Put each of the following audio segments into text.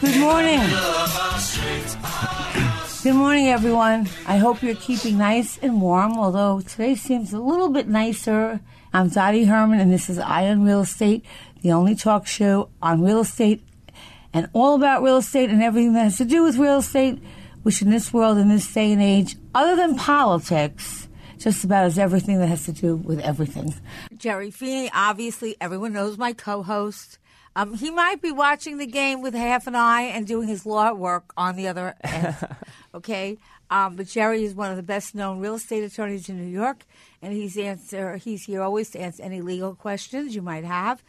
Good morning. Good morning, everyone. I hope you're keeping nice and warm, although today seems a little bit nicer. I'm Dottie Herman, and this is Eye on Real Estate, the only talk show on real estate and all about real estate and everything that has to do with real estate, which in this world, in this day and age, other than politics, just about is everything that has to do with everything. Jerry Feeney, obviously, everyone knows my co host. Um, he might be watching the game with half an eye and doing his law work on the other end. okay, um, but Jerry is one of the best known real estate attorneys in New York, and he's answer he's here always to answer any legal questions you might have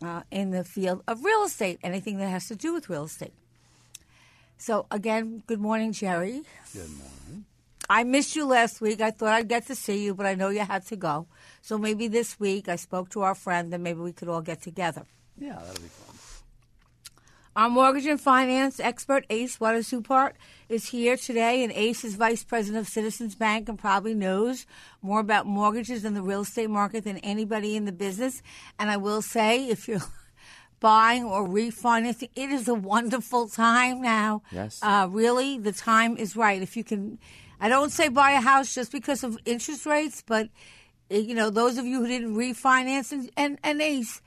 uh, in the field of real estate, anything that has to do with real estate. So again, good morning, Jerry. Good morning. I missed you last week. I thought I'd get to see you, but I know you had to go. So maybe this week I spoke to our friend, and maybe we could all get together. Yeah, that'll be fun. Our mortgage and finance expert, Ace Watersupart, is here today, and Ace is vice president of Citizens Bank and probably knows more about mortgages and the real estate market than anybody in the business. And I will say, if you're buying or refinancing, it is a wonderful time now. Yes. Uh, really, the time is right. If you can, I don't say buy a house just because of interest rates, but eh, you know, those of you who didn't refinance and, and, and Ace,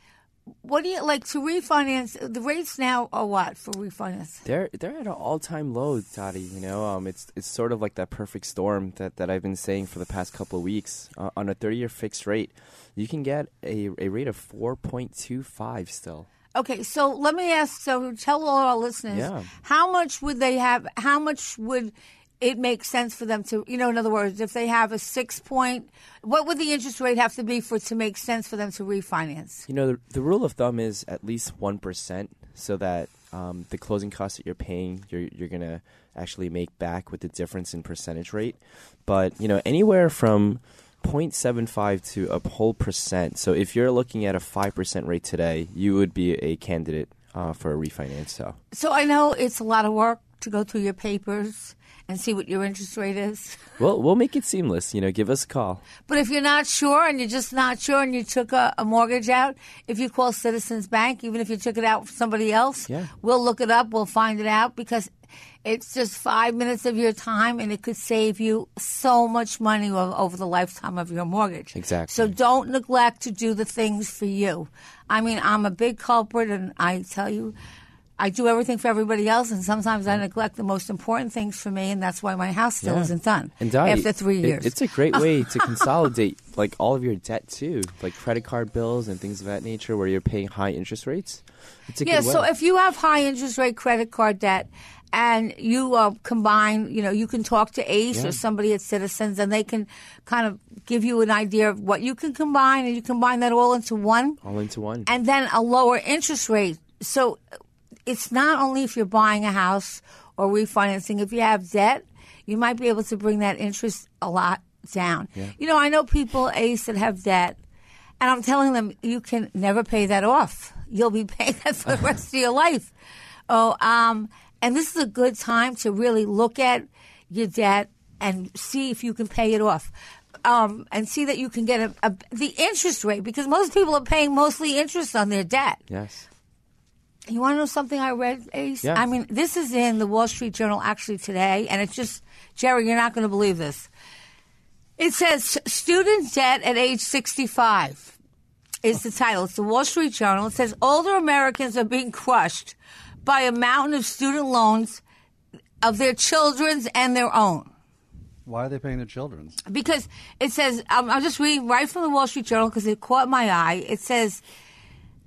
what do you like to refinance? The rates now are what for refinance? They're they're at an all time low, Dottie. You know, um, it's it's sort of like that perfect storm that, that I've been saying for the past couple of weeks. Uh, on a thirty year fixed rate, you can get a, a rate of four point two five still. Okay, so let me ask. So tell all our listeners, Yeah. how much would they have? How much would it makes sense for them to? You know, in other words, if they have a six point, what would the interest rate have to be for it to make sense for them to refinance? You know, the, the rule of thumb is at least one percent, so that um, the closing costs that you're paying, you're you're gonna actually make back with the difference in percentage rate. But you know, anywhere from 0.75 to a whole percent. So if you're looking at a five percent rate today, you would be a candidate uh, for a refinance. So So I know it's a lot of work to go through your papers and see what your interest rate is. we'll we'll make it seamless. You know, give us a call. But if you're not sure and you're just not sure and you took a, a mortgage out, if you call Citizens Bank, even if you took it out from somebody else, Yeah. we'll look it up, we'll find it out because it's just five minutes of your time and it could save you so much money over the lifetime of your mortgage. Exactly. So don't neglect to do the things for you. I mean, I'm a big culprit and I tell you, I do everything for everybody else, and sometimes I neglect the most important things for me, and that's why my house still Yeah. isn't done And Dottie, after three it- years. it's a great way to consolidate like all of your debt too, like credit card bills and things of that nature, where you're paying high interest rates. It's a Yeah, good way. so if you have high interest rate credit card debt and you uh, combine, you know, you can talk to ACE Yeah. or somebody at Citizens and they can kind of give you an idea of what you can combine and you combine that all into one all into one. and then a lower interest rate. So it's not only if you're buying a house or refinancing, if you have debt, you might be able to bring that interest a lot down. You know, I know people, Ace, that have debt, and I'm telling them you can never pay that off. You'll be paying that for the rest of your life. Oh, um, and this is a good time to really look at your debt and see if you can pay it off. Um, and see that you can get a, a, the interest rate because most people are paying mostly interest on their debt. yes. You want to know something I read, Ace? Yeah. I mean, this is in the Wall Street Journal actually today, and it's just, Jerry, you're not going to believe this. It says student debt at age 65 is the title. It's the Wall Street Journal. It says older Americans are being crushed by a mountain of student loans of their children's and their own. Why are they paying their children's? Because it says, um, I'm just reading right from the Wall Street Journal because it caught my eye. It says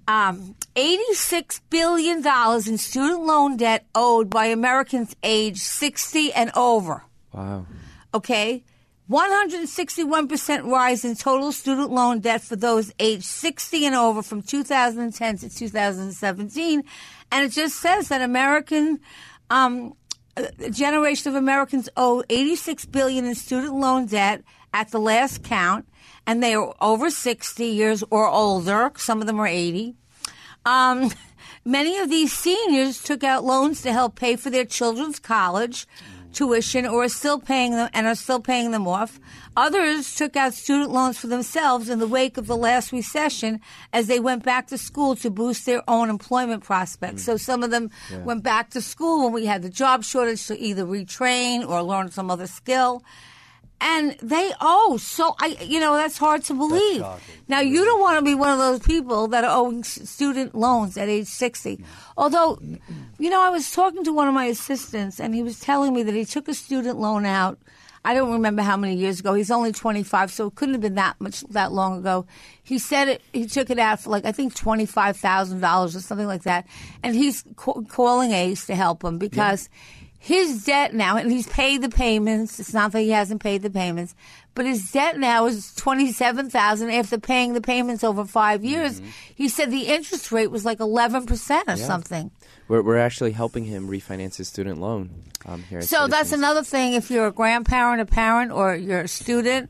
um, $86 billion in student loan debt owed by Americans age 60 and over. Wow. Okay? 161% rise in total student loan debt for those aged 60 and over from 2010 to 2017. And it just says that American, um, a generation of Americans owe 86 billion in student loan debt at the last count, and they are over 60 years or older. Some of them are 80. Um, many of these seniors took out loans to help pay for their children's college tuition or are still paying them and are still paying them off. Others took out student loans for themselves in the wake of the last recession as they went back to school to boost their own employment prospects. So some of them went back to school when we had the job shortage to either retrain or learn some other skill. And they owe so I you know that's hard to believe. Now you don't want to be one of those people that are owing student loans at age 60. Mm-hmm. Although you know I was talking to one of my assistants and he was telling me that he took a student loan out I don't remember how many years ago. He's only 25, so it couldn't have been that much that long ago. He said it, he took it out for like I think $25,000 or something like that. And he's ca- calling Ace to help him because his debt now, and he's paid the payments. It's not that he hasn't paid the payments, but his debt now is twenty seven thousand after paying the payments over five years. He said the interest rate was like eleven percent or something. We're, we're actually helping him refinance his student loan um, here. At So that's another thing. If you're a grandparent, a parent, or you're a student,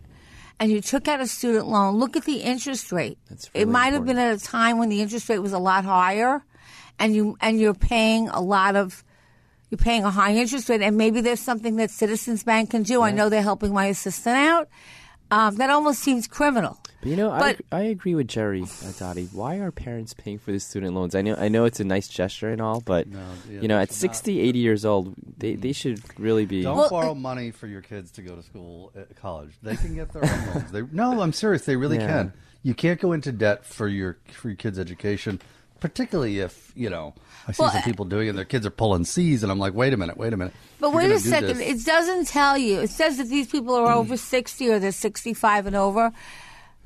and you took out a student loan, look at the interest rate. That's really it might have been at a time when the interest rate was a lot higher, and you and you're paying a lot of. You're paying a high interest rate, and maybe there's something that Citizens Bank can do. I know they're helping my assistant out. Um, that almost seems criminal. But you know, I, But- ag- I agree with Jerry uh, Dottie. Why are parents paying for the student loans? I know I know it's a nice gesture and all, but No, yeah, you know, at should 60, 80 years old, they they should really be. Don't Well, borrow money for your kids to go to school, at college. They can get their own loans. They, no, I'm serious. They really Yeah. can. You can't go into debt for your for your kids' education, particularly if you know. I see Well, some uh, people doing it. and Their kids are pulling C's, and I'm like, wait a minute, wait a minute. But wait a second. this- It doesn't tell you. It says that these people are over 60 or they're 65 and over.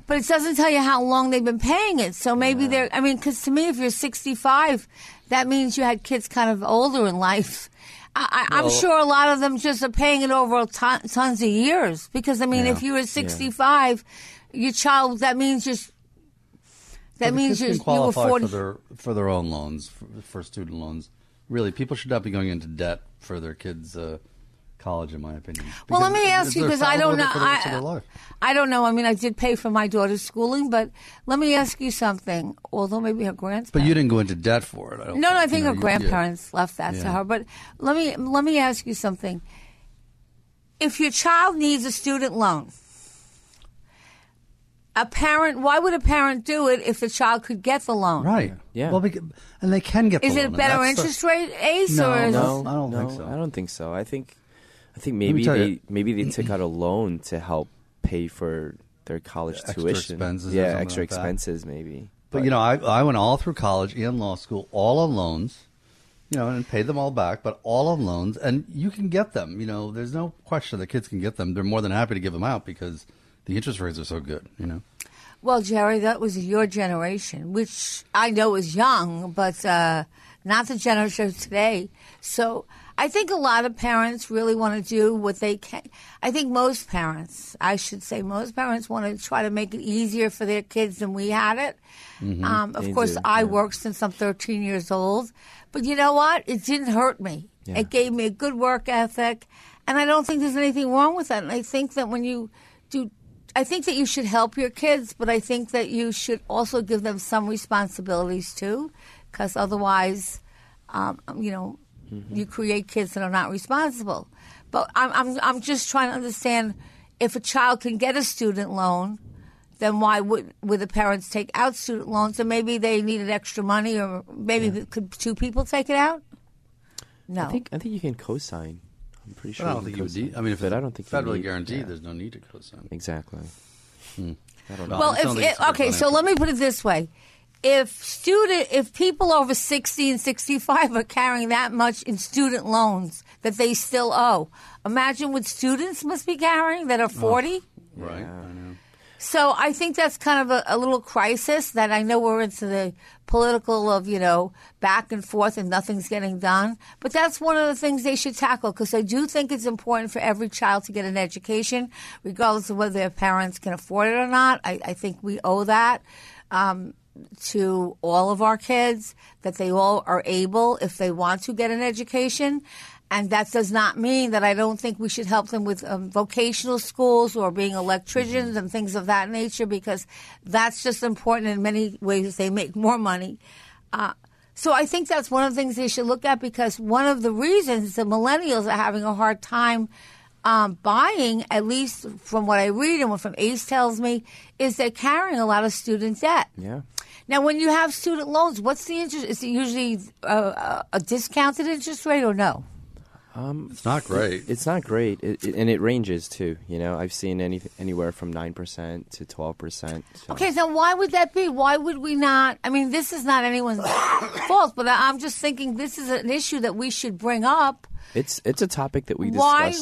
But it doesn't tell you how long they've been paying it. So maybe they're, I mean, because to me, if you're 65, that means you had kids kind of older in life. I, Well- sure a lot of them just are paying it over ton, tons of years. Because, I mean, Yeah. if you were 65, your child, that means just, that means you can you qualify for their for their own loans for, for student loans. Really, people should not be going into debt for their kids' uh, college, in my opinion. Well, let me ask you because I don't know. it for the rest of their I. I don't know. I mean, I did pay for my daughter's schooling, but let me ask you something. Although maybe her grandparents. But you didn't go into debt for it. I don't No, no. I You think know, her you- grandparents left that to her. But let me let me ask you something. If your child needs a student loan, a parent, why would a parent do it if the child could get the loan? Right. Yeah. Well, because, and they can get. Is the it a loan, and better that's the- interest rate, Ace, No, or is no. it- I don't no, think so. I don't think so. I think I think maybe tell they you- maybe they took out a loan to help pay for their college Extra tuition. expenses or yeah, something extra like that. expenses maybe. But you know, I I went all through college and law school, all on loans, you know, and paid them all back, but all on loans, and you can get them. You know, there's no question the kids can get them. They're more than happy to give them out because the interest rates are so good. You know, Well, Jerry, that was your generation, which I know is young, but uh, not the generation of today. So I think a lot of parents really want to do what they can. I think most parents, I should say, most parents want to try to make it easier for their kids than we had it. Um, of They course, do, I yeah. worked since I'm 13 years old, but you know what? It didn't hurt me. Yeah. It gave me a good work ethic, and I don't think there's anything wrong with that. And I think that when you do I think that you should help your kids, but I think that you should also give them some responsibilities too, because otherwise, um, you know, you create kids that are not responsible. But I'm, I'm, I'm just trying to understand if a child can get a student loan, then why would would the parents take out student loans? And maybe they needed extra money, or maybe could two people take it out? No. I think I think you can co-sign I'm pretty sure. I don't think can you would. co-sign. Need, I mean, if but I don't think federally need- guaranteed, yeah. there's no need to co-sign. exactly. Hmm. I don't know. Well, Well, I just don't if think it's a it, okay, so let me put it this way: if student, if people over sixty and sixty-five are carrying that much in student loans that they still owe, imagine what students must be carrying that are forty. Right. I know. So I think that's kind of a, a little crisis that I know we're into the political of, you know, back and forth and nothing's getting done. But that's one of the things they should tackle because I do think it's important for every child to get an education, regardless of whether their parents can afford it or not. I, I think we owe that. Um, to all of our kids that they all are able if they want to get an education and that does not mean that I don't think we should help them with um, vocational schools or being electricians and things of that nature because that's just important in many ways. They make more money. Uh, so I think that's one of the things they should look at because one of the reasons the millennials are having a hard time um, buying, at least from what I read and what from ACE tells me, is they're carrying a lot of student debt. Yeah. Now, when you have student loans, what's the interest? Is it usually uh, a discounted interest rate or no? Um, it's not great. It's not great, it, it, and it ranges too. You know, I've seen any anywhere from nine percent to twelve percent. So. Okay, so why would that be? Why would we not? I mean, this is not anyone's fault, but I- I'm just thinking this is an issue that we should bring up. It's it's a topic that we Discuss.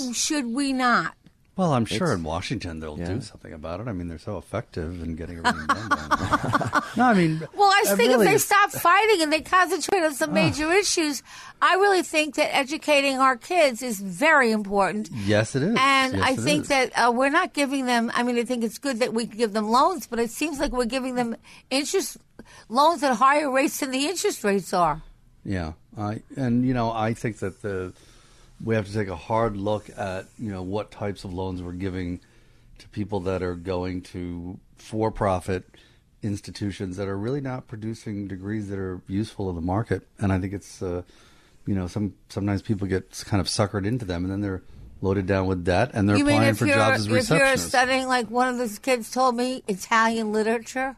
Why should we not? Well, I'm sure It's- in Washington they'll Yeah. do something about it. I mean, they're so effective in getting everything done. down no, I mean, Well, I uh, think really, if they stop fighting and they concentrate on some major issues, I really think that educating our kids is very important. yes, it is. And Yes, I think is. that uh, we're not giving them. I mean, I think it's good that we give them loans, but it seems like we're giving them interest loans at higher rates than the interest rates are. Yeah, I and you know I think that the we have to take a hard look at you know what types of loans we're giving to people that are going to for-profit institutions that are really not producing degrees that are useful in the market. And I think it's uh, you know some sometimes people get kind of suckered into them, and then they're loaded down with debt, and they're you applying for jobs as if you're studying like one of those kids told me Italian literature?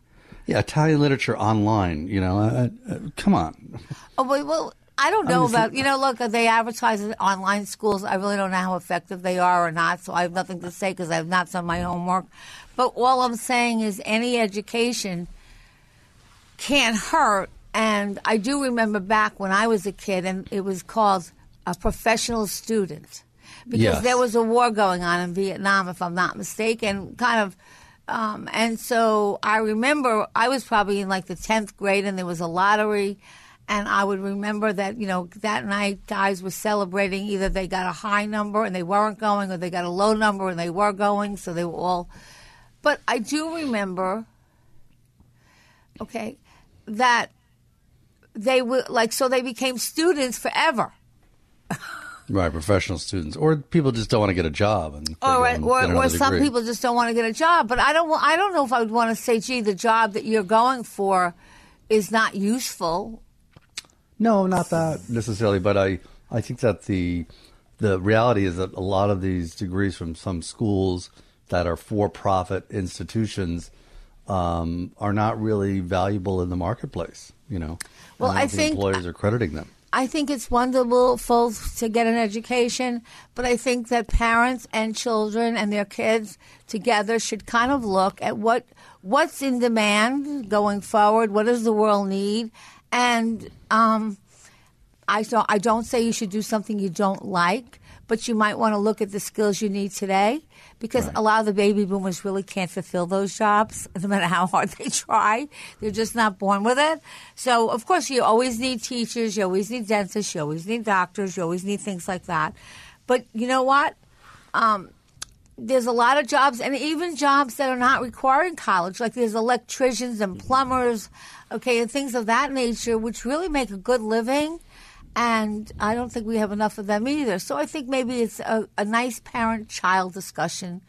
yeah, Italian literature online. You know, uh, uh, come on. Oh wait, well I don't know about you know. Look, they advertise in online schools. I really don't know how effective they are or not, so I have nothing to say because I have not done my homework. But all I'm saying is any education can't hurt. And I do remember back when I was a kid, and it was called a professional student because Yes. there was a war going on in Vietnam, if I'm not mistaken, kind of. Um, and so I remember I was probably in like the 10th grade and there was a lottery. And I would remember that, you know, that night guys were celebrating either they got a high number and they weren't going or they got a low number and they were going. So they were all. But I do remember, okay, that they were like, so they became students forever. Right, professional students, or people just don't want to get a job, and or and or, or some degree. people just don't want to get a job. But I don't. I don't know if I would want to say, "Gee, the job that you're going for is not useful." No, not that necessarily, but I I think that the the reality is that a lot of these degrees from some schools that are for-profit institutions um, are not really valuable in the marketplace. You know, Well, I think- employers are crediting them. I think it's wonderful to get an education, but I think that parents and children and their kids together should kind of look at what what's in demand going forward. What does the world need? And um, I don't I don't say you should do something you don't like, but you might want to look at the skills you need today because a lot of the baby boomers really can't fulfill those jobs no matter how hard they try. They're just not born with it. So of course you always need teachers, you always need dentists, you always need doctors, you always need things like that. But you know what? Um, there's a lot of jobs, and even jobs that are not requiring college, like there's electricians and plumbers, okay, and things of that nature, which really make a good living. And I don't think we have enough of them either. So I think maybe it's a, a nice parent child discussion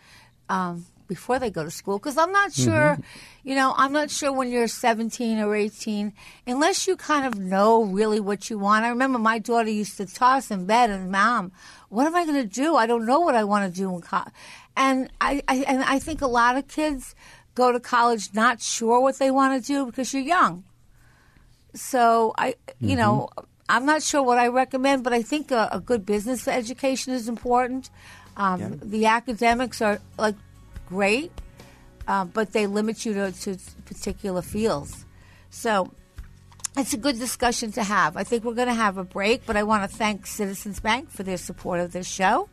um, before they go to school. Because I'm not sure, you know, I'm not sure when you're 17 or 18, unless you kind of know really what you want. I remember my daughter used to toss in bed and, Mom, what am I going to do? I don't know what I want to do in college. And I, I, and I think a lot of kids go to college not sure what they want to do because you're young. So I, you know, I'm not sure what I recommend, but I think a, a good business education is important. Um, Yeah. The academics are like great, uh, but they limit you to, to particular fields. So it's a good discussion to have. I think we're going to have a break, but I want to thank Citizens Bank for their support of this show.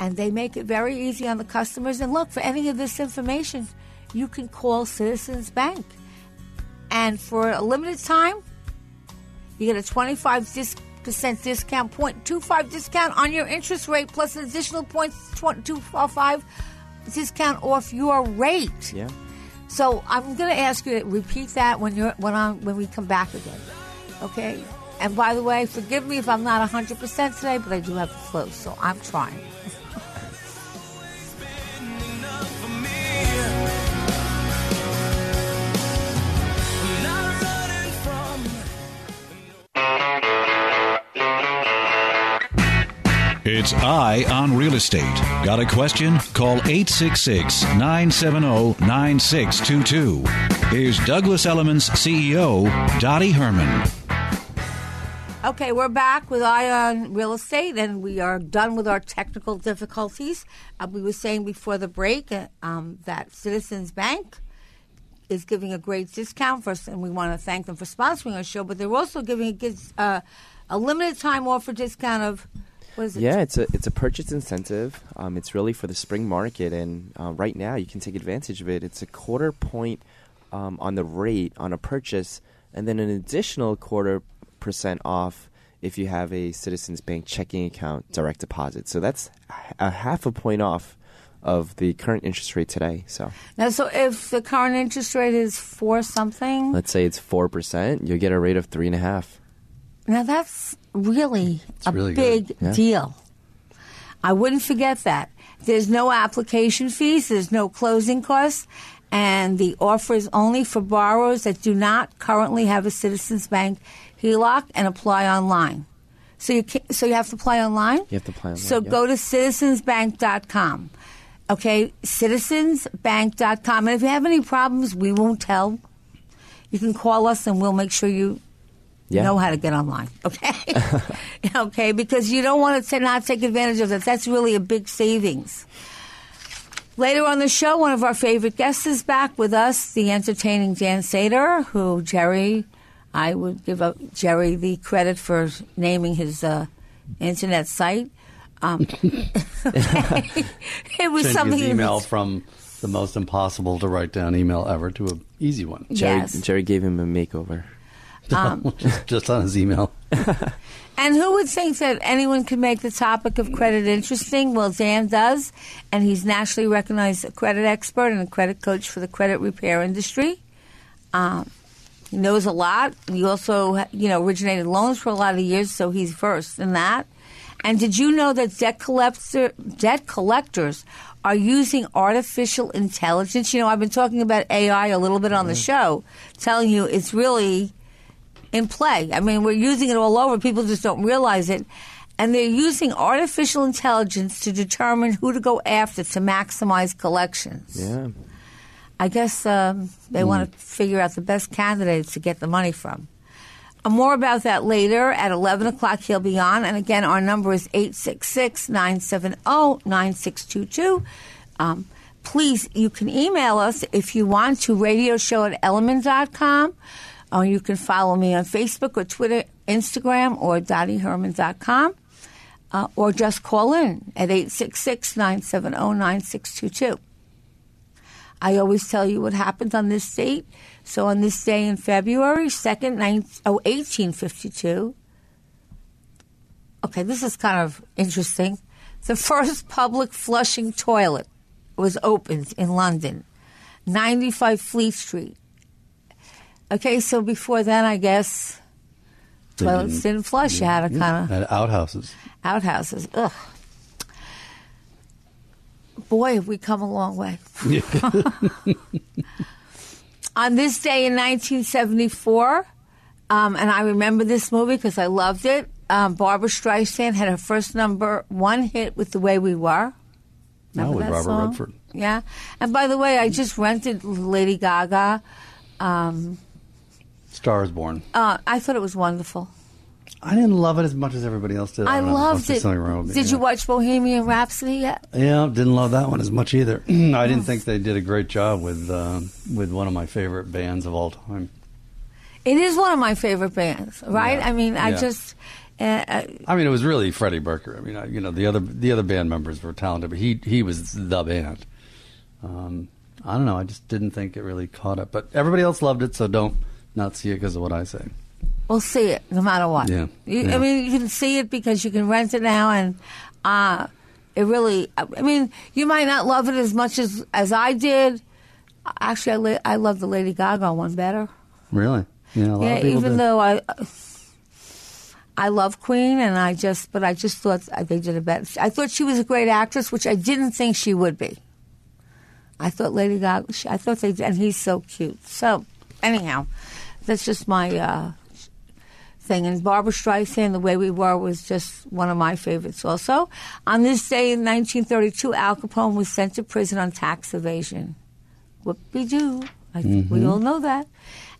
And they make it very easy on the customers. And look, for any of this information, you can call Citizens Bank. And for a limited time, you get a 25 dis- percent discount, 0.25 discount on your interest rate, plus an additional 0.25 discount off your rate. Yeah. So I'm going to ask you to repeat that when you're when I when we come back again. Okay. And by the way, forgive me if I'm not 100% today, but I do have a flu, so I'm trying. It's Eye on Real Estate. Got a question? Call 866 970 9622. Here's Douglas Elliman's CEO, Dottie Herman. Okay, we're back with Eye on Real Estate, and we are done with our technical difficulties. Uh, we were saying before the break uh, um, that Citizens Bank is giving a great discount for us, and we want to thank them for sponsoring our show. But they're also giving a, uh, a limited time offer discount of it? Yeah, it's a it's a purchase incentive. Um, it's really for the spring market, and uh, right now you can take advantage of it. It's a quarter point um, on the rate on a purchase, and then an additional quarter percent off if you have a Citizens Bank checking account direct deposit. So that's a half a point off of the current interest rate today. So Now, so if the current interest rate is four something, let's say it's four percent, you'll get a rate of three and a half. Now that's really a really big. Yeah. deal. I wouldn't forget that. There's no application fees, there's no closing costs, and the offer is only for borrowers that do not currently have a Citizens Bank HELOC and apply online. So you can, so you have to apply online. You have to apply online, So yeah. go to citizensbank.com. Okay, citizensbank.com. And if you have any problems, we won't tell. You can call us and we'll make sure you Yeah. know how to get online. Okay, okay, because you don't want to not take advantage of that. That's really a big savings. Later on the show, one of our favorite guests is back with us, the entertaining Dan Sater, who Jerry, I would give up Jerry the credit for naming his uh, internet site. Um, it was Changing something his email from the most impossible to write down email ever to an easy one. Jerry, Yes. Jerry gave him a makeover. just, just on his email. And who would think that anyone could make the topic of credit interesting? Well, Dan does, and he's nationally recognized credit expert and a credit coach for the credit repair industry. Um, he knows a lot. He also, you know, originated loans for a lot of years, so he's versed in that. And did you know that debt collector, debt collectors are using artificial intelligence? You know, I've been talking about AI a little bit on the show, telling you it's really in play. I mean, we're using it all over. People just don't realize it. And they're using artificial intelligence to determine who to go after to maximize collections. Yeah. I guess um, they want to figure out the best candidates to get the money from. Uh, more about that later at 11 o'clock. He'll be on. And again, our number is 866 970 9622. Um, Please, you can email us if you want to radio show at elliman.com. Or you can follow me on Facebook or Twitter, Instagram, or dottieherman.com. Uh, or just call in at 866 970 9622. I always tell you what happens on this date. So on this day in February 2nd, 9, oh, 1852, okay, this is kind of interesting. The first public flushing toilet was opened in London, 95 Fleet Street. Okay, so before then, I guess toilets didn't- didn't flush. You had to kind of outhouses. outhouses. Ugh. Boy, have we come a long way. On this day in 1974, um, and I remember this movie because I loved it. Um, Barbra Streisand had her first number one hit with "The Way We Were." No, with that Robert song? Redford. Yeah, and by the way, I just rented Lady Gaga. Um, Star is Born. Uh, I thought it was wonderful. I didn't love it as much as everybody else did. I know, loved it. with me, Did you watch Bohemian Rhapsody yet? Yeah, didn't love that one as much either. I didn't think they did a great job with uh, with one of my favorite bands of all time. It is one of my favorite bands, right? Yeah. I mean, I Yeah. just. Uh, uh, I mean, it was really Freddie Mercury. I mean, I, you know, the other the other band members were talented, but he he was the band. Um, I don't know. I just didn't think it really caught up, but everybody else loved it, so don't not see it because of what I say. We'll see it no matter what. Yeah, You, yeah. I mean, you can see it because you can rent it now, and uh, it really. I mean, you might not love it as much as as I did. Actually, I, li- I love the Lady Gaga one better. Really? Yeah, Yeah, even did. though I. I love Queen, and I just, but I just thought they did a better. I thought she was a great actress, which I didn't think she would be. I thought Lady Gaga. I thought they, and he's so cute. So, anyhow, that's just my uh, thing. And Barbra Streisand, "The Way We Were," was just one of my favorites. Also, on this day in 1932, Al Capone was sent to prison on tax evasion. Whoopie doo! I think we mm-hmm. all know that.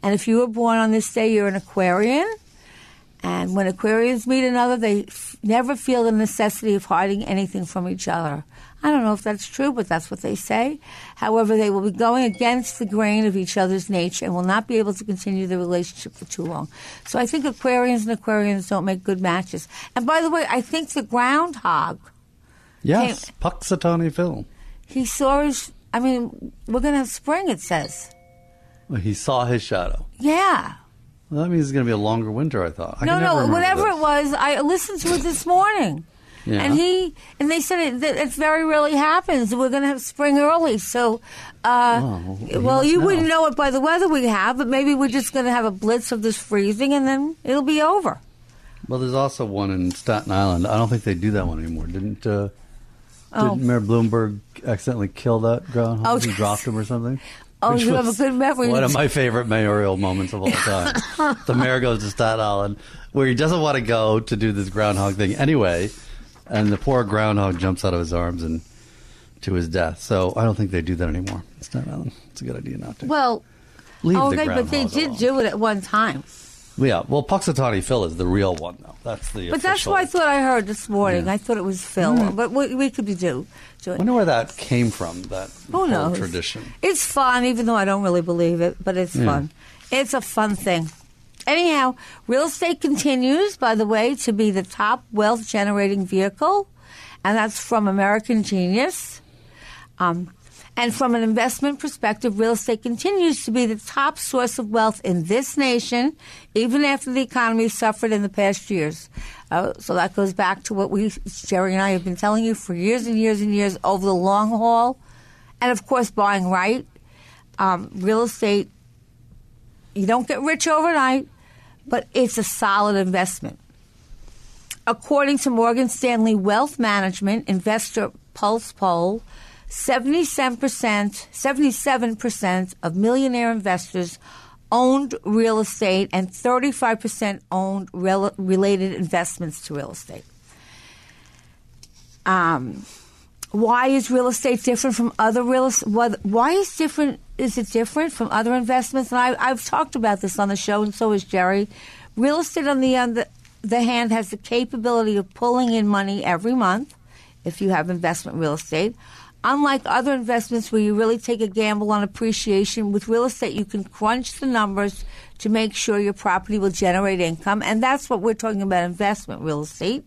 And if you were born on this day, you're an Aquarian. And when Aquarians meet another, they f- never feel the necessity of hiding anything from each other. I don't know if that's true, but that's what they say. However, they will be going against the grain of each other's nature and will not be able to continue the relationship for too long. So I think Aquarians and Aquarians don't make good matches. And by the way, I think the groundhog, yes, Punxsutawney Phil. he saw his, I mean, we're going to have spring, it says. Well, He saw his shadow. Yeah. Well, that means it's going to be a longer winter. I thought. I no, no, whatever this. it was, I listened to it this morning. Yeah. And he and they said it, that it very rarely happens. We're going to have spring early, so uh, Oh, well, you know. wouldn't know it by the weather we have, but maybe we're just going to have a blitz of this freezing, and then it'll be over. Well, there's also one in Staten Island. I don't think they do that one anymore. Didn't uh, Oh. did Mayor Bloomberg accidentally kill that groundhog? Oh, he dropped him or something. Oh, you have a good memory. One of my favorite mayoral moments of all time. the mayor goes to Staten Island where he doesn't want to go to do this groundhog thing anyway, and the poor groundhog jumps out of his arms and to his death. So I don't think they do that anymore. Staten Island. It's a good idea not to. Well, Leave oh, the okay, but they did alone. do it at one time. Yeah, well, Punxsutawney Phil is the real one, though. That's the. But that's what I thought I heard this morning. Yeah. I thought it was Phil, mm. but we, we could be do. I wonder where that came from. That Who knows? tradition. It's fun, even though I don't really believe it, but it's Yeah. fun. It's a fun thing. Anyhow, real estate continues, by the way, to be the top wealth generating vehicle, and that's from American Genius. Um, and from an investment perspective, real estate continues to be the top source of wealth in this nation, even after the economy suffered in the past years. Uh, so that goes back to what we, Jerry and I, have been telling you for years and years and years over the long haul. And of course, buying right. Um, real estate, you don't get rich overnight, but it's a solid investment. According to Morgan Stanley Wealth Management Investor Pulse Poll, 77%, 77% of millionaire investors owned real estate and 35% owned rel- related investments to real estate. Um, why is real estate different from other real estate? Why is different? Is it different from other investments? And I, I've talked about this on the show, and so has Jerry. Real estate, on the other the hand, has the capability of pulling in money every month if you have investment real estate. Unlike other investments where you really take a gamble on appreciation, with real estate you can crunch the numbers to make sure your property will generate income, and that's what we're talking about investment real estate.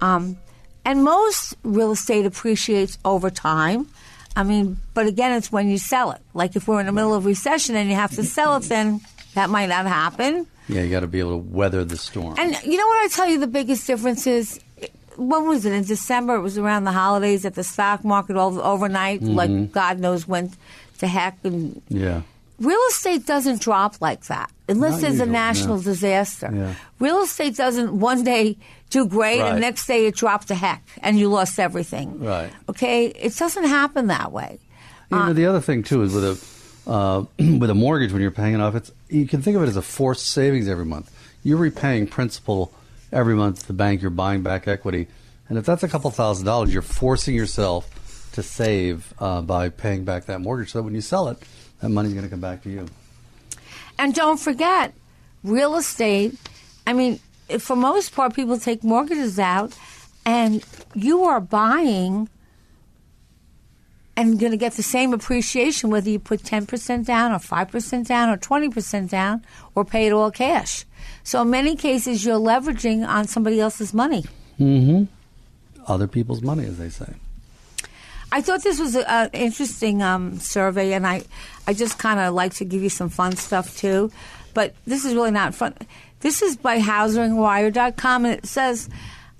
Um, and most real estate appreciates over time. I mean, but again, it's when you sell it. Like if we're in the middle of recession and you have to sell it, then that might not happen. Yeah, you got to be able to weather the storm. And you know what I tell you the biggest difference is? When was it? In December, it was around the holidays at the stock market all overnight, like mm-hmm. God knows when to heck. And yeah. Real estate doesn't drop like that unless Not there's a national no. disaster. Yeah. Real estate doesn't one day do great Right. and next day it dropped to heck and you lost everything. Right. Okay, it doesn't happen that way. You Uh, know, the other thing too is with a uh, with a mortgage when you're paying it off, it's you can think of it as a forced savings every month. You're repaying principal every month to the bank. You're buying back equity, and if that's a couple thousand dollars, you're forcing yourself to save uh, by paying back that mortgage. So that when you sell it, that money's going to come back to you. And don't forget, real estate. I mean, for most part, people take mortgages out, and you are buying and going to get the same appreciation whether you put 10% down or 5% down or 20% down or pay it all cash. So in many cases, you're leveraging on somebody else's money. Mm-hmm. Other people's money, as they say. I thought this was an interesting um, survey, and I, I just kind of like to give you some fun stuff too. But this is really not fun. This is by HousingWire.com, and it says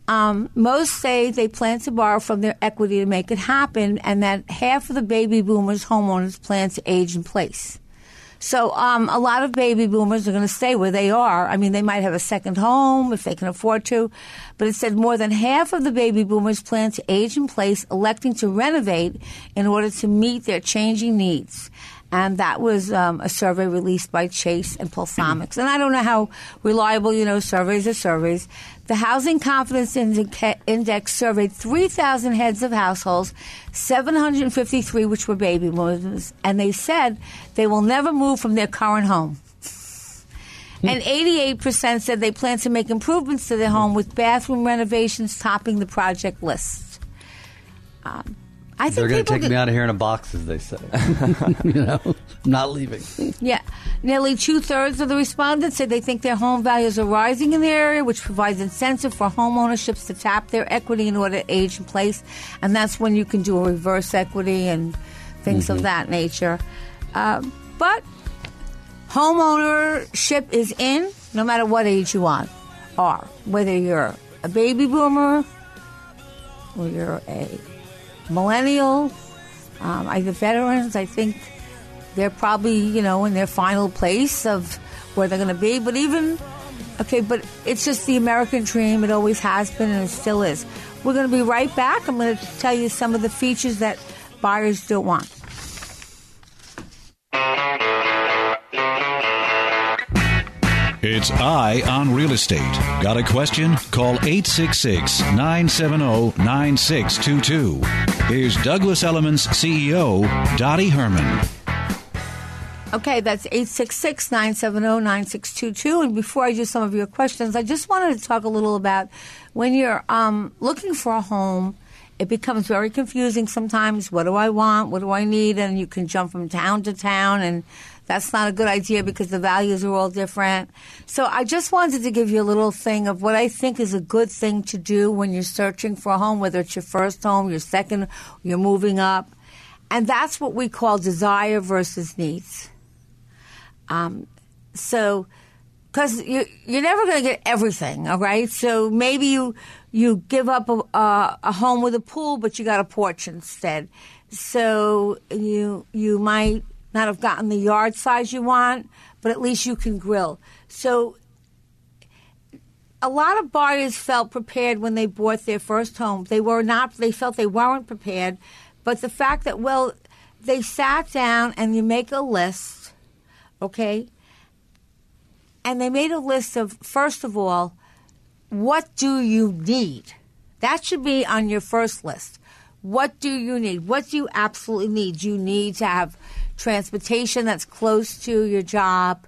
um, most say they plan to borrow from their equity to make it happen, and that half of the baby boomers homeowners plan to age in place. So um, a lot of baby boomers are going to stay where they are. I mean, they might have a second home if they can afford to, but it said more than half of the baby boomers plan to age in place, electing to renovate in order to meet their changing needs and that was um, a survey released by Chase and Pulsenomics. And I don't know how reliable, you know, surveys are surveys. The Housing Confidence Index surveyed 3,000 heads of households, 753 which were baby boomers, and they said they will never move from their current home. And 88% said they plan to make improvements to their home with bathroom renovations topping the project list. Um, I think They're going to take get, me out of here in a box, as they say. you know, I'm not leaving. Yeah. Nearly two thirds of the respondents said they think their home values are rising in the area, which provides incentive for homeownerships to tap their equity in order to age in place. And that's when you can do a reverse equity and things mm-hmm. of that nature. Um, but homeownership is in no matter what age you are, are whether you're a baby boomer or you're a millennial, um, the veterans, I think they're probably, you know, in their final place of where they're going to be. But even, okay, but it's just the American dream. It always has been and it still is. We're going to be right back. I'm going to tell you some of the features that buyers don't want. It's Eye on Real Estate. Got a question? Call 866 970 9622. Here's Douglas Elliman's CEO, Dottie Herman. Okay, that's 866 970 9622. And before I do some of your questions, I just wanted to talk a little about when you're um, looking for a home it becomes very confusing sometimes. What do I want? What do I need? And you can jump from town to town and that's not a good idea because the values are all different. So I just wanted to give you a little thing of what I think is a good thing to do when you're searching for a home, whether it's your first home, your second, you're moving up. And that's what we call desire versus needs. Um, so, because you, you're never going to get everything, all right? So maybe you you give up a, a, a home with a pool, but you got a porch instead. So you you might not have gotten the yard size you want, but at least you can grill. So a lot of buyers felt prepared when they bought their first home. They were not they felt they weren't prepared, but the fact that well they sat down and you make a list, okay? And they made a list of first of all, what do you need? That should be on your first list. What do you need? What do you absolutely need? You need to have transportation that's close to your job?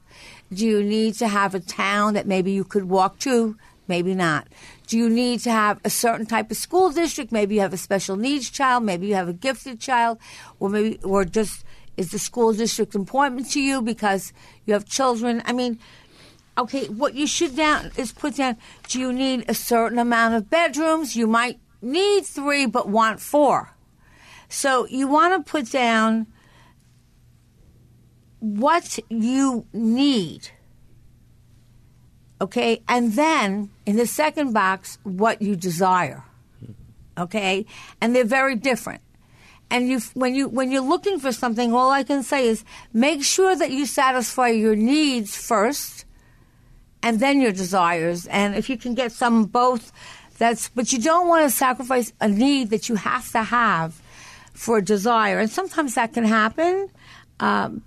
Do you need to have a town that maybe you could walk to? Maybe not. Do you need to have a certain type of school district? Maybe you have a special needs child. Maybe you have a gifted child, or maybe, or just is the school district important to you because you have children? I mean, okay, what you should down is put down. Do you need a certain amount of bedrooms? You might need three, but want four. So you want to put down what you need. Okay? And then in the second box, what you desire. Okay? And they're very different. And you, when you when you're looking for something, all I can say is make sure that you satisfy your needs first, and then your desires. And if you can get some both, that's. But you don't want to sacrifice a need that you have to have for a desire. And sometimes that can happen. Um,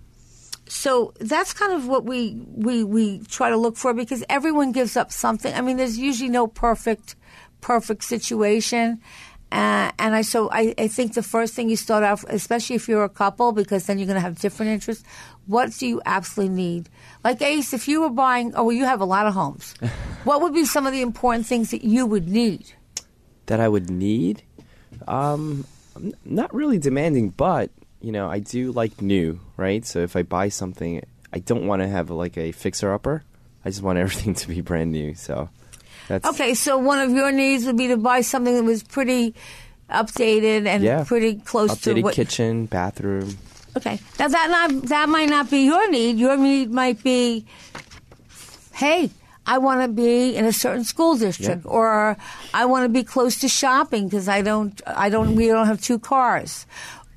so that's kind of what we, we, we try to look for because everyone gives up something. I mean, there's usually no perfect, perfect situation. Uh, and I so I, I think the first thing you start off, especially if you're a couple, because then you're going to have different interests. What do you absolutely need? Like Ace, if you were buying, oh, well, you have a lot of homes. what would be some of the important things that you would need? that I would need. Um, I'm not really demanding, but you know, I do like new, right? So if I buy something, I don't want to have like a fixer upper. I just want everything to be brand new. So that's Okay, so one of your needs would be to buy something that was pretty updated and Yeah. pretty close to Updated what. kitchen, bathroom. Okay, now that not that might not be your need. Your need might be, hey, I want to be in a certain school district, Yeah. or I want to be close to shopping because I don't, I don't, we don't have two cars,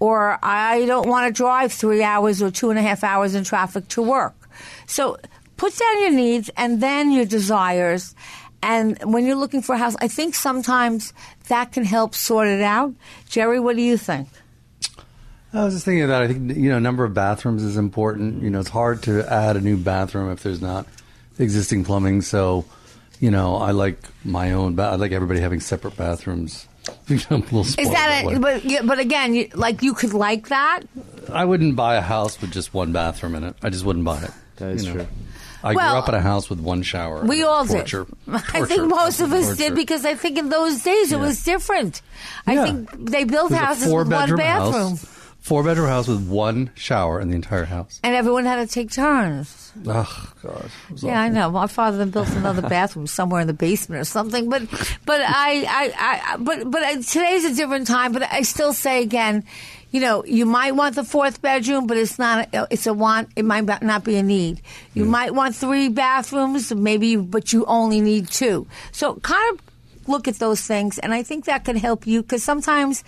or I don't want to drive three hours or two and a half hours in traffic to work. So put down your needs and then your desires. And when you're looking for a house, I think sometimes that can help sort it out. Jerry, what do you think? I was just thinking about. I think you know, number of bathrooms is important. You know, it's hard to add a new bathroom if there's not existing plumbing. So, you know, I like my own. Ba- I like everybody having separate bathrooms. You know, I'm a little Is that way. a, but yeah, but again, you, like you could like that. I wouldn't buy a house with just one bathroom in it. I just wouldn't buy it. That is you know. true. I Well, grew up in a house with one shower. We all torture, did. I think most of us torture. did because I think in those days it was different. I Yeah. think they built It was a houses with one bathroom, House, four bedroom house with one shower in the entire house. and everyone had to take turns. Oh God. Yeah, I know. My father then built another bathroom somewhere in the basement or something. But, but I, I, I but, but uh, today's a different time. But I still say again, you know, you might want the fourth bedroom, but it's not. A, it's a want. It might not be a need. You might want three bathrooms, maybe, but you only need two. So kind of look at those things, and I think that can help you because sometimes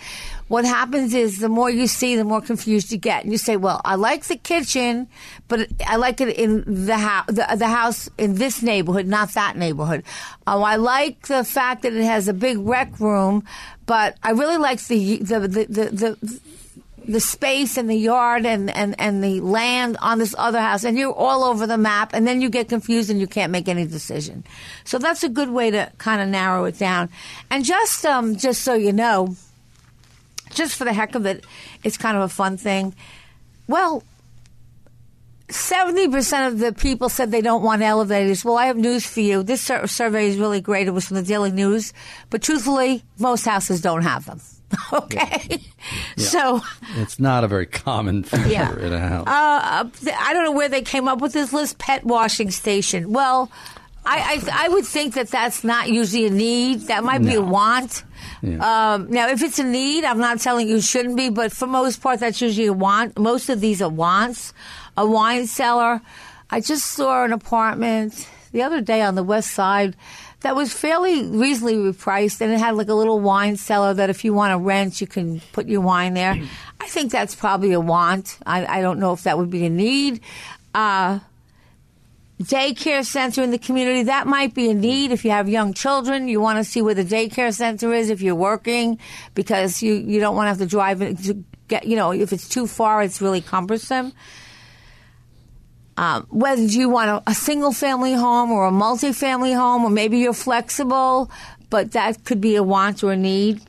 what happens is the more you see, the more confused you get, and you say, "Well, I like the kitchen, but I like it in the house, the, the house in this neighborhood, not that neighborhood. Oh, I like the fact that it has a big rec room, but I really like the the the the." the the space and the yard and, and, and the land on this other house, and you're all over the map, and then you get confused and you can't make any decision. So that's a good way to kind of narrow it down. And just um, just so you know, just for the heck of it, it's kind of a fun thing. Well, 70% of the people said they don't want elevators. Well, I have news for you. This sur- survey is really great. It was from the Daily News. But truthfully, most houses don't have them. okay? So, It's not a very common feature Yeah. in a house. uh, I don't know where they came up with this list. Pet washing station. Well, I, I, I would think that that's not usually a need. That might be a want. Yeah. Um, now, if it's a need, I'm not telling you shouldn't be, but for most part, that's usually a want. Most of these are wants. A wine cellar. I just saw an apartment the other day on the west side that was fairly reasonably priced, and it had like a little wine cellar that if you want to rent, you can put your wine there. I think that's probably a want. I, I don't know if that would be a need. Uh, daycare center in the community that might be a need if you have young children you want to see where the daycare center is if you're working because you, you don't want to have to drive to get you know if it's too far it's really cumbersome um, whether you want a, a single family home or a multi-family home or maybe you're flexible but that could be a want or a need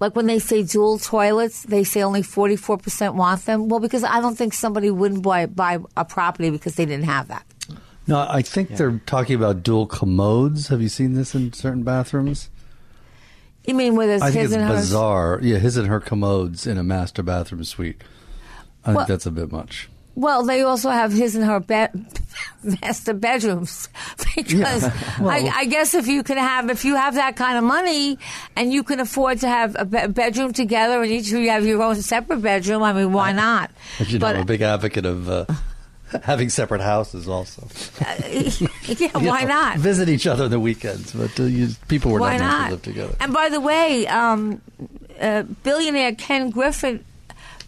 like when they say dual toilets, they say only 44% want them. Well, because I don't think somebody wouldn't buy, buy a property because they didn't have that. no, I think they're talking about dual commodes. Have you seen this in certain bathrooms? You mean where there's I think his it's and hers? bizarre. Yeah, his and her commodes in a master bathroom suite. I Well- think that's a bit much. Well, they also have his and her bed, master bedrooms because I, I guess if you can have if you have that kind of money and you can afford to have a be- bedroom together and each of you have your own separate bedroom, I mean, why not? As you know, I'm a big advocate of uh, having separate houses also. yeah, why know, not? Visit each other on the weekends, but uh, you, people were Why not not? to live together. And by the way, um, uh, billionaire Ken Griffin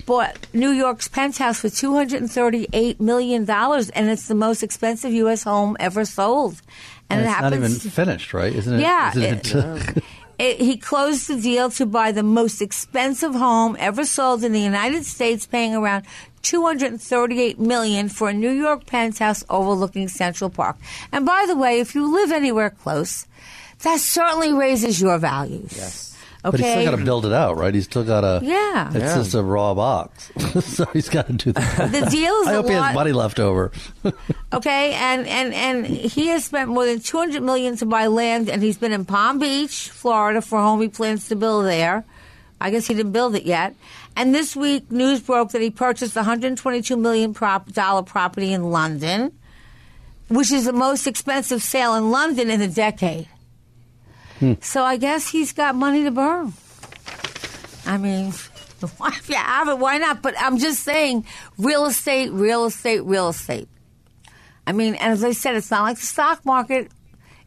bought New York's penthouse for two hundred and thirty-eight million dollars, and it's the most expensive U.S. home ever sold. And, And it it's not even finished, right? Isn't it? Yeah, Isn't it- it, It, he closed the deal to buy the most expensive home ever sold in the United States, paying around 238 million for a New York penthouse overlooking Central Park. And by the way, if you live anywhere close, that certainly raises your values. Yes. But he's still got to build it out, right? He's still got to. Yeah. It's Yeah. just a raw box, so he's got to do that. the deal is I a hope he lot. has money left over. Okay, and, and, and he has spent more than two hundred million to buy land, and he's been in Palm Beach, Florida, for a home he plans to build there. I guess he didn't build it yet. And this week, news broke that he purchased a 122 million prop, dollar property in London, which is the most expensive sale in London in a decade. So I guess he's got money to burn. I mean, if you have it, why not? But I'm just saying, real estate, real estate, real estate. I mean, and as I said, it's not like the stock market.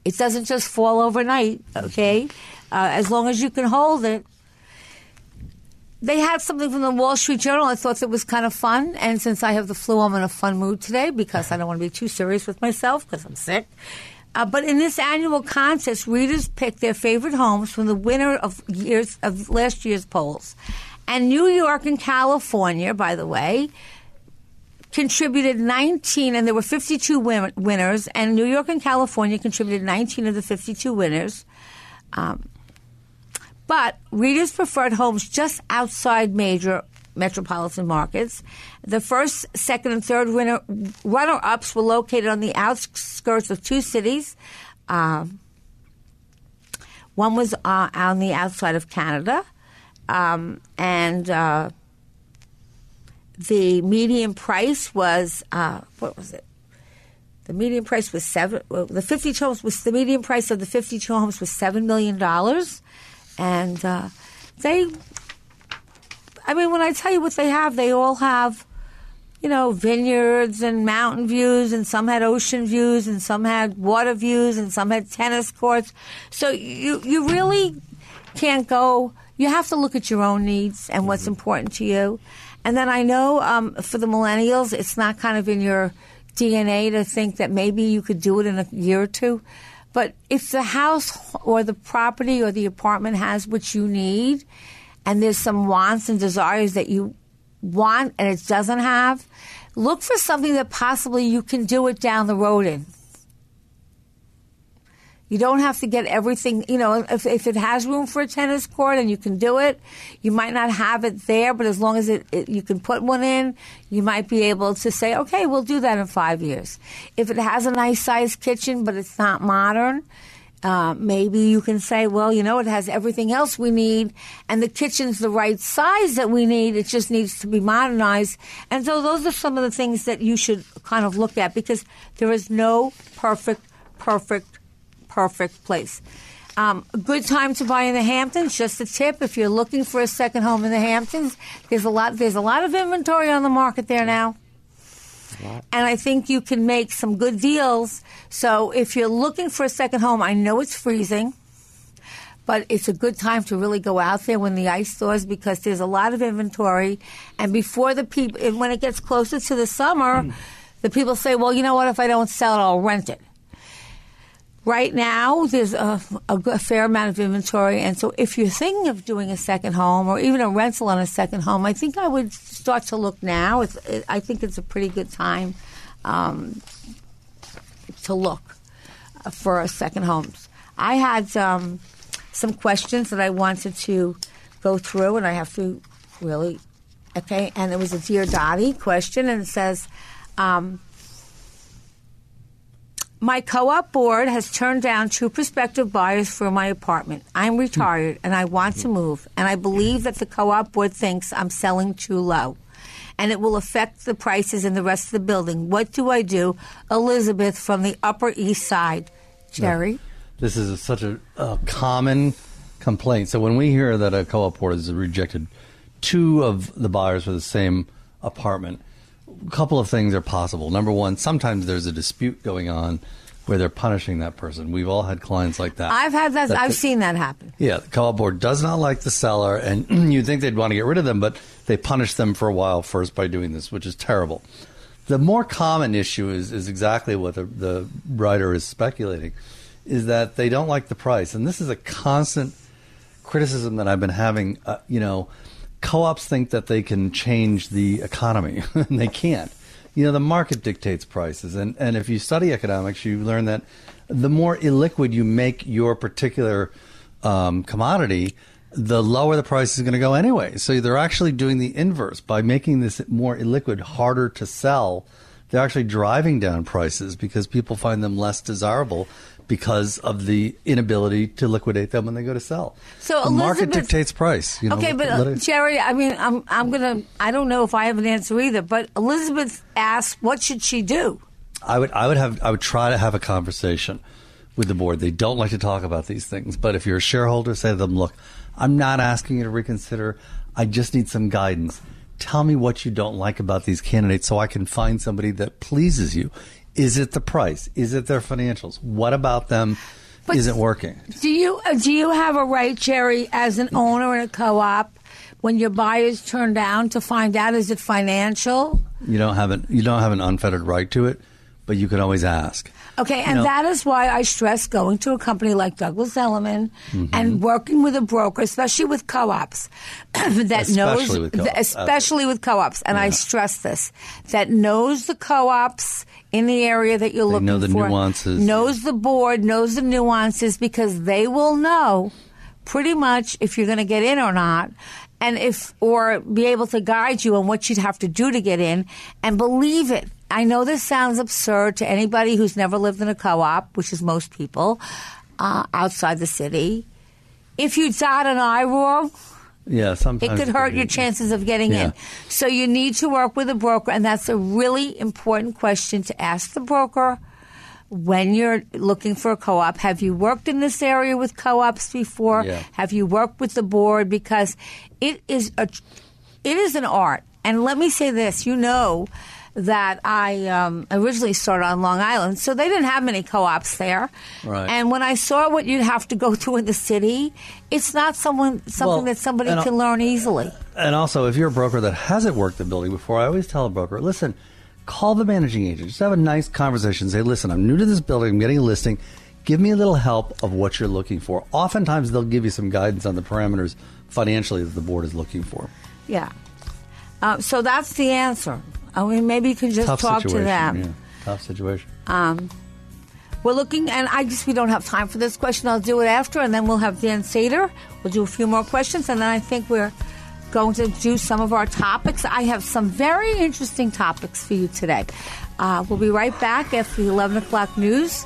It doesn't just fall overnight, okay? Uh, as long as you can hold it. They had something from the Wall Street Journal. I thought it was kind of fun. And since I have the flu, I'm in a fun mood today because I don't want to be too serious with myself because I'm sick. Uh, but in this annual contest, readers pick their favorite homes from the winner of years of last year's polls. And New York and California, by the way, contributed 19, and there were 52 win- winners, and New York and California contributed 19 of the 52 winners. Um, but readers preferred homes just outside major metropolitan markets. The first, second, and third winner, runner-ups were located on the outskirts of two cities. Um, one was uh, on the outside of Canada, um, and uh, the median price was uh, what was it? The median price was seven. well, The fifty-two homes was the median price of the fifty-two homes was seven million dollars, and uh, they. I mean, when I tell you what they have, they all have, you know, vineyards and mountain views, and some had ocean views, and some had water views, and some had tennis courts. So you you really can't go. You have to look at your own needs and what's important to you. And then I know um, for the millennials, it's not kind of in your DNA to think that maybe you could do it in a year or two. But if the house or the property or the apartment has what you need, and there's some wants and desires that you want and it doesn't have, look for something that possibly you can do it down the road in. You don't have to get everything, you know, if, if it has room for a tennis court and you can do it, you might not have it there, but as long as it, it, you can put one in, you might be able to say, okay, we'll do that in five years. If it has a nice sized kitchen, but it's not modern, uh, maybe you can say, well, you know, it has everything else we need, and the kitchen's the right size that we need. It just needs to be modernized. And so those are some of the things that you should kind of look at because there is no perfect, perfect, perfect place. Um, a good time to buy in the Hamptons. Just a tip: if you're looking for a second home in the Hamptons, there's a lot. There's a lot of inventory on the market there now and I think you can make some good deals. So if you're looking for a second home, I know it's freezing, but it's a good time to really go out there when the ice thaws because there's a lot of inventory. And before the people, when it gets closer to the summer, the people say, "Well, you know what? If I don't sell it, I'll rent it." Right now, there's a, a, a fair amount of inventory, and so if you're thinking of doing a second home or even a rental on a second home, I think I would start to look now. It, I think it's a pretty good time um, to look uh, for second homes. I had um, some questions that I wanted to go through, and I have to really okay. And it was a dear Dottie question, and it says. Um, my co-op board has turned down two prospective buyers for my apartment. I'm hmm. retired and I want to move, and I believe that the co-op board thinks I'm selling too low, and it will affect the prices in the rest of the building. What do I do, Elizabeth from the Upper East Side? Jerry, This is such a, a common complaint. So when we hear that a co-op board has rejected two of the buyers for the same apartment, a couple of things are possible. Number one, sometimes there's a dispute going on where they're punishing that person. We've all had clients like that. I've had that. That I've the- seen that happen. Yeah, the co-op board does not like the seller, and you'd think they'd want to get rid of them, but they punish them for a while first by doing this, which is terrible. The more common issue is, is exactly what the, the writer is speculating, is that they don't like the price, and this is a constant criticism that I've been having. Uh, you know, co-ops think that they can change the economy, and they can't. You know, the market dictates prices, and and if you study economics, you learn that the more illiquid you make your particular um, commodity, the lower the price is going to go anyway. So they're actually doing the inverse by making this more illiquid, harder to sell. They're actually driving down prices because people find them less desirable because of the inability to liquidate them when they go to sell. So the market dictates price. You know, okay, but uh, Jerry, I mean, I'm I'm gonna. I don't know if I have an answer either. But Elizabeth asked, "What should she do?" I would I would have I would try to have a conversation with the board. They don't like to talk about these things, but if you're a shareholder, say to them, "Look, I'm not asking you to reconsider. I just need some guidance. Tell me what you don't like about these candidates so I can find somebody that pleases you. Is it the price? Is it their financials? What about them But- isn't working?" Do you do you have a right, Jerry, as an owner in a co-op, when your buyers turn down to find out is it financial? You don't have an you don't have an unfettered right to it, but you can always ask. Okay, and No. that is why I stress going to a company like Douglas Elliman Mm-hmm. and working with a broker, especially with co-ops, that knows, with co-ops, especially with co-ops, and I stress this, that knows the co-ops in the area that you're They looking know the for, nuances. knows the board, knows the nuances, because they will know pretty much if you're going to get in or not. And if, or be able to guide you on what you'd have to do to get in and believe it. I know this sounds absurd to anybody who's never lived in a co op, which is most people, uh, outside the city. If you dot an I wrong, Yeah, sometimes it could hurt your chances of getting Yeah. in. So you need to work with a broker, and that's a really important question to ask the broker when you're looking for a co-op. Have you worked in this area with co-ops before? Yeah. Have you worked with the board? Because it is a, it is an art. And let me say this: you know that I um, originally started on Long Island, so they didn't have many co-ops there. Right. And when I saw what you'd have to go through in the city, it's not someone something Well, that somebody can learn easily. And also, if you're a broker that hasn't worked the building before, I always tell a broker, listen, call the managing agent. Just have a nice conversation. Say, listen, I'm new to this building. I'm getting a listing. Give me a little help of what you're looking for. Oftentimes, they'll give you some guidance on the parameters financially that the board is looking for. Yeah. Uh, so that's the answer. I mean, maybe you can just Tough talk to them. Yeah, tough situation. Um, we're looking, and I guess we don't have time for this question. I'll do it after, and then we'll have Dan Sater. We'll do a few more questions, and then I think we're going to do some of our topics. I have some very interesting topics for you today. Uh, we'll be right back after the 11 o'clock news.